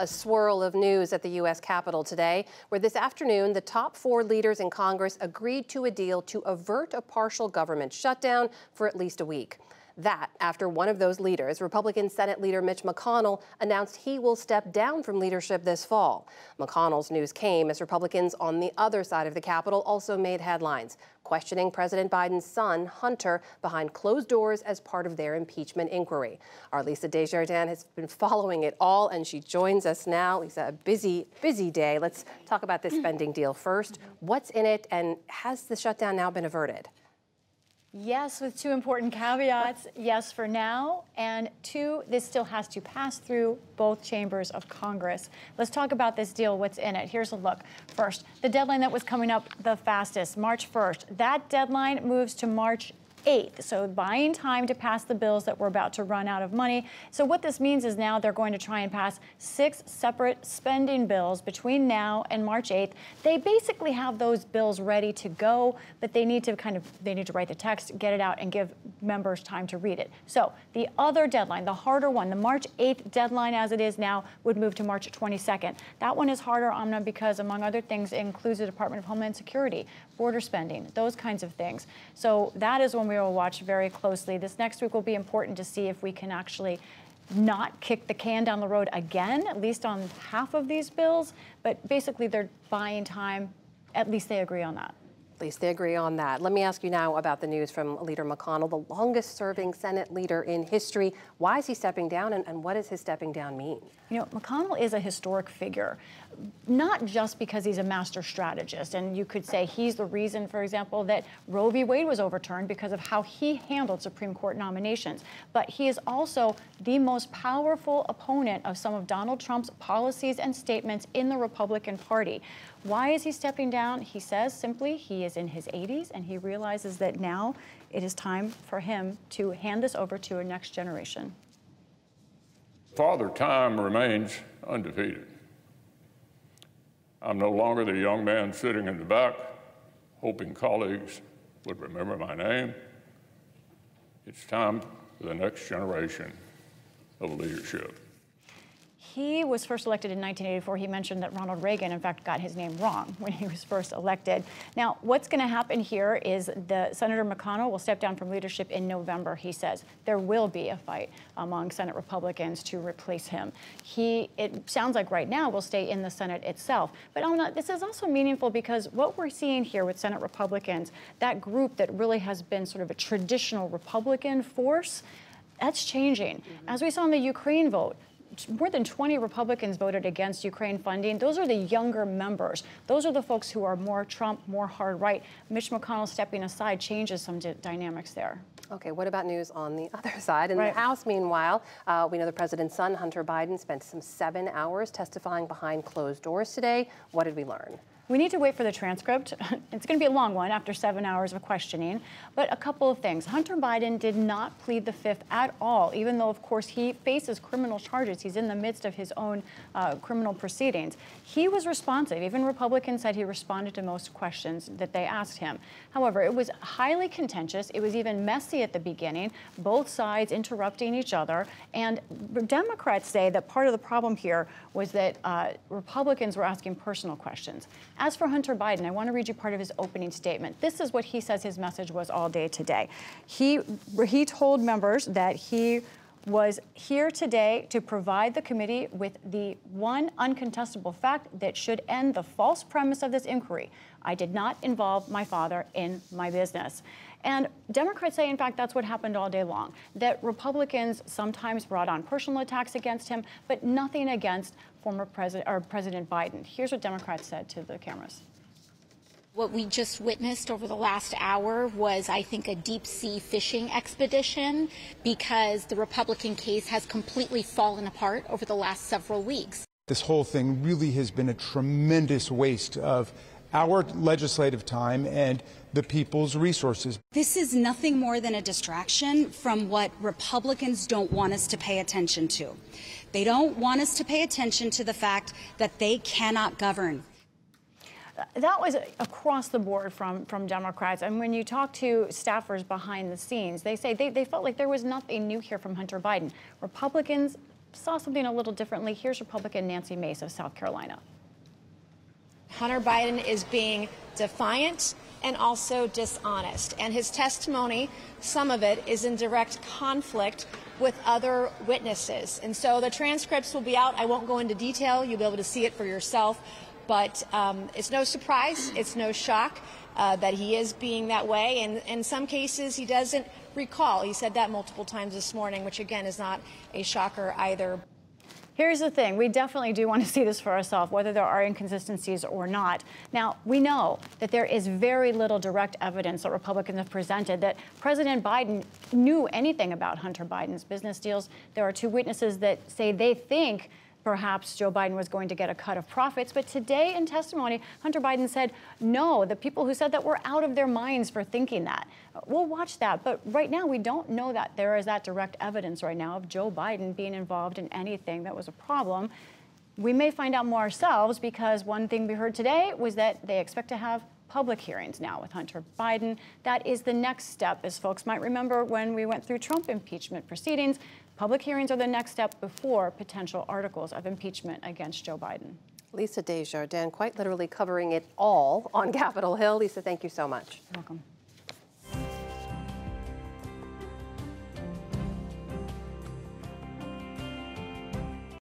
A swirl of news at the U.S. Capitol today, where this afternoon the top four leaders in Congress agreed to a deal to avert a partial government shutdown for at least a week. That after one of those leaders, Republican Senate leader Mitch McConnell, announced he will step down from leadership this fall. McConnell's news came as Republicans on the other side of the Capitol also made headlines, questioning President Biden's son, Hunter, behind closed doors as part of their impeachment inquiry. Our Lisa Desjardins has been following it all, and she joins us now. Lisa, a busy, busy day. Let's talk about this spending deal first. What's in it, and has the shutdown now been averted? Yes, with two important caveats. Yes, for now. And two, this still has to pass through both chambers of Congress. Let's talk about this deal, what's in it. Here's a look. First, the deadline that was coming up the fastest, March 1st. That deadline moves to March 8th. So buying time to pass the bills that we're about to run out of money. So what this means is now they're going to try and pass six separate spending bills between now and March 8th. They basically have those bills ready to go, but they need to kind of they need to write the text, get it out, and give members time to read it. So the other deadline, the harder one, the March 8th deadline as it is now, would move to March 22nd. That one is harder, Amna, because among other things, it includes the Department of Homeland Security, border spending, those kinds of things. So that is when we will watch very closely. This next week will be important to see if we can actually not kick the can down the road again, at least on half of these bills. But basically, they're buying time. At least they agree on that. At least they agree on that. Let me ask you now about the news from Leader McConnell, the longest serving Senate leader in history. Why is he stepping down and, and what does his stepping down mean? You know, McConnell is a historic figure not just because he's a master strategist. And you could say he's the reason, for example, that Roe v. Wade was overturned because of how he handled Supreme Court nominations. But he is also the most powerful opponent of some of Donald Trump's policies and statements in the Republican Party. Why is he stepping down? He says simply he is in his 80s and he realizes that now it is time for him to hand this over to a next generation. Father Time remains undefeated. I'm no longer the young man sitting in the back, hoping colleagues would remember my name. It's time for the next generation of leadership. He was first elected in 1984. He mentioned that Ronald Reagan, in fact, got his name wrong when he was first elected. Now, what's going to happen here is the Senator McConnell will step down from leadership in November. He says there will be a fight among Senate Republicans to replace him. He, it sounds like right now, will stay in the Senate itself. But Amna, this is also meaningful because what we're seeing here with Senate Republicans, that group that really has been sort of a traditional Republican force, that's changing. Mm -hmm. As we saw in the Ukraine vote, more than 20 Republicans voted against Ukraine funding. Those are the younger members. Those are the folks who are more Trump, more hard right. Mitch McConnell stepping aside changes some dynamics there. Okay, what about news on the other side? In right. the House, meanwhile, uh, we know the president's son, Hunter Biden, spent some seven hours testifying behind closed doors today. What did we learn? We need to wait for the transcript. It's going to be a long one after seven hours of questioning. But a couple of things. Hunter Biden did not plead the fifth at all, even though, of course, he faces criminal charges. He's in the midst of his own uh, criminal proceedings. He was responsive. Even Republicans said he responded to most questions that they asked him. However, it was highly contentious. It was even messy at the beginning, both sides interrupting each other. And Democrats say that part of the problem here was that uh, Republicans were asking personal questions. As for Hunter Biden, I want to read you part of his opening statement. This is what he says his message was all day today. He, he told members that he was here today to provide the committee with the one uncontestable fact that should end the false premise of this inquiry. I did not involve my father in my business. And Democrats say, in fact, that's what happened all day long, that Republicans sometimes brought on personal attacks against him, but nothing against former President, or President Biden. Here's what Democrats said to the cameras. What we just witnessed over the last hour was, I think, a deep sea fishing expedition because the Republican case has completely fallen apart over the last several weeks. This whole thing really has been a tremendous waste of our legislative time and the people's resources. This is nothing more than a distraction from what Republicans don't want us to pay attention to. They don't want us to pay attention to the fact that they cannot govern that was across the board from, from Democrats. And when you talk to staffers behind the scenes, they say they, they felt like there was nothing new here from Hunter Biden. Republicans saw something a little differently. Here's Republican Nancy Mace of South Carolina. Hunter Biden is being defiant and also dishonest. And his testimony, some of it, is in direct conflict with other witnesses. And so the transcripts will be out. I won't go into detail. You'll be able to see it for yourself. But um, it's no surprise, it's no shock uh, that he is being that way. And in some cases, he doesn't recall. He said that multiple times this morning, which again is not a shocker either. Here's the thing we definitely do want to see this for ourselves, whether there are inconsistencies or not. Now, we know that there is very little direct evidence that Republicans have presented that President Biden knew anything about Hunter Biden's business deals. There are two witnesses that say they think perhaps Joe Biden was going to get a cut of profits. But today in testimony, Hunter Biden said, no, the people who said that were out of their minds for thinking that. We'll watch that. But right now, we don't know that there is that direct evidence right now of Joe Biden being involved in anything that was a problem. We may find out more ourselves because one thing we heard today was that they expect to have public hearings now with Hunter Biden. That is the next step, as folks might remember when we went through Trump impeachment proceedings. Public hearings are the next step before potential articles of impeachment against Joe Biden. Lisa Desjardins, quite literally covering it all on Capitol Hill. Lisa, thank you so much. Welcome.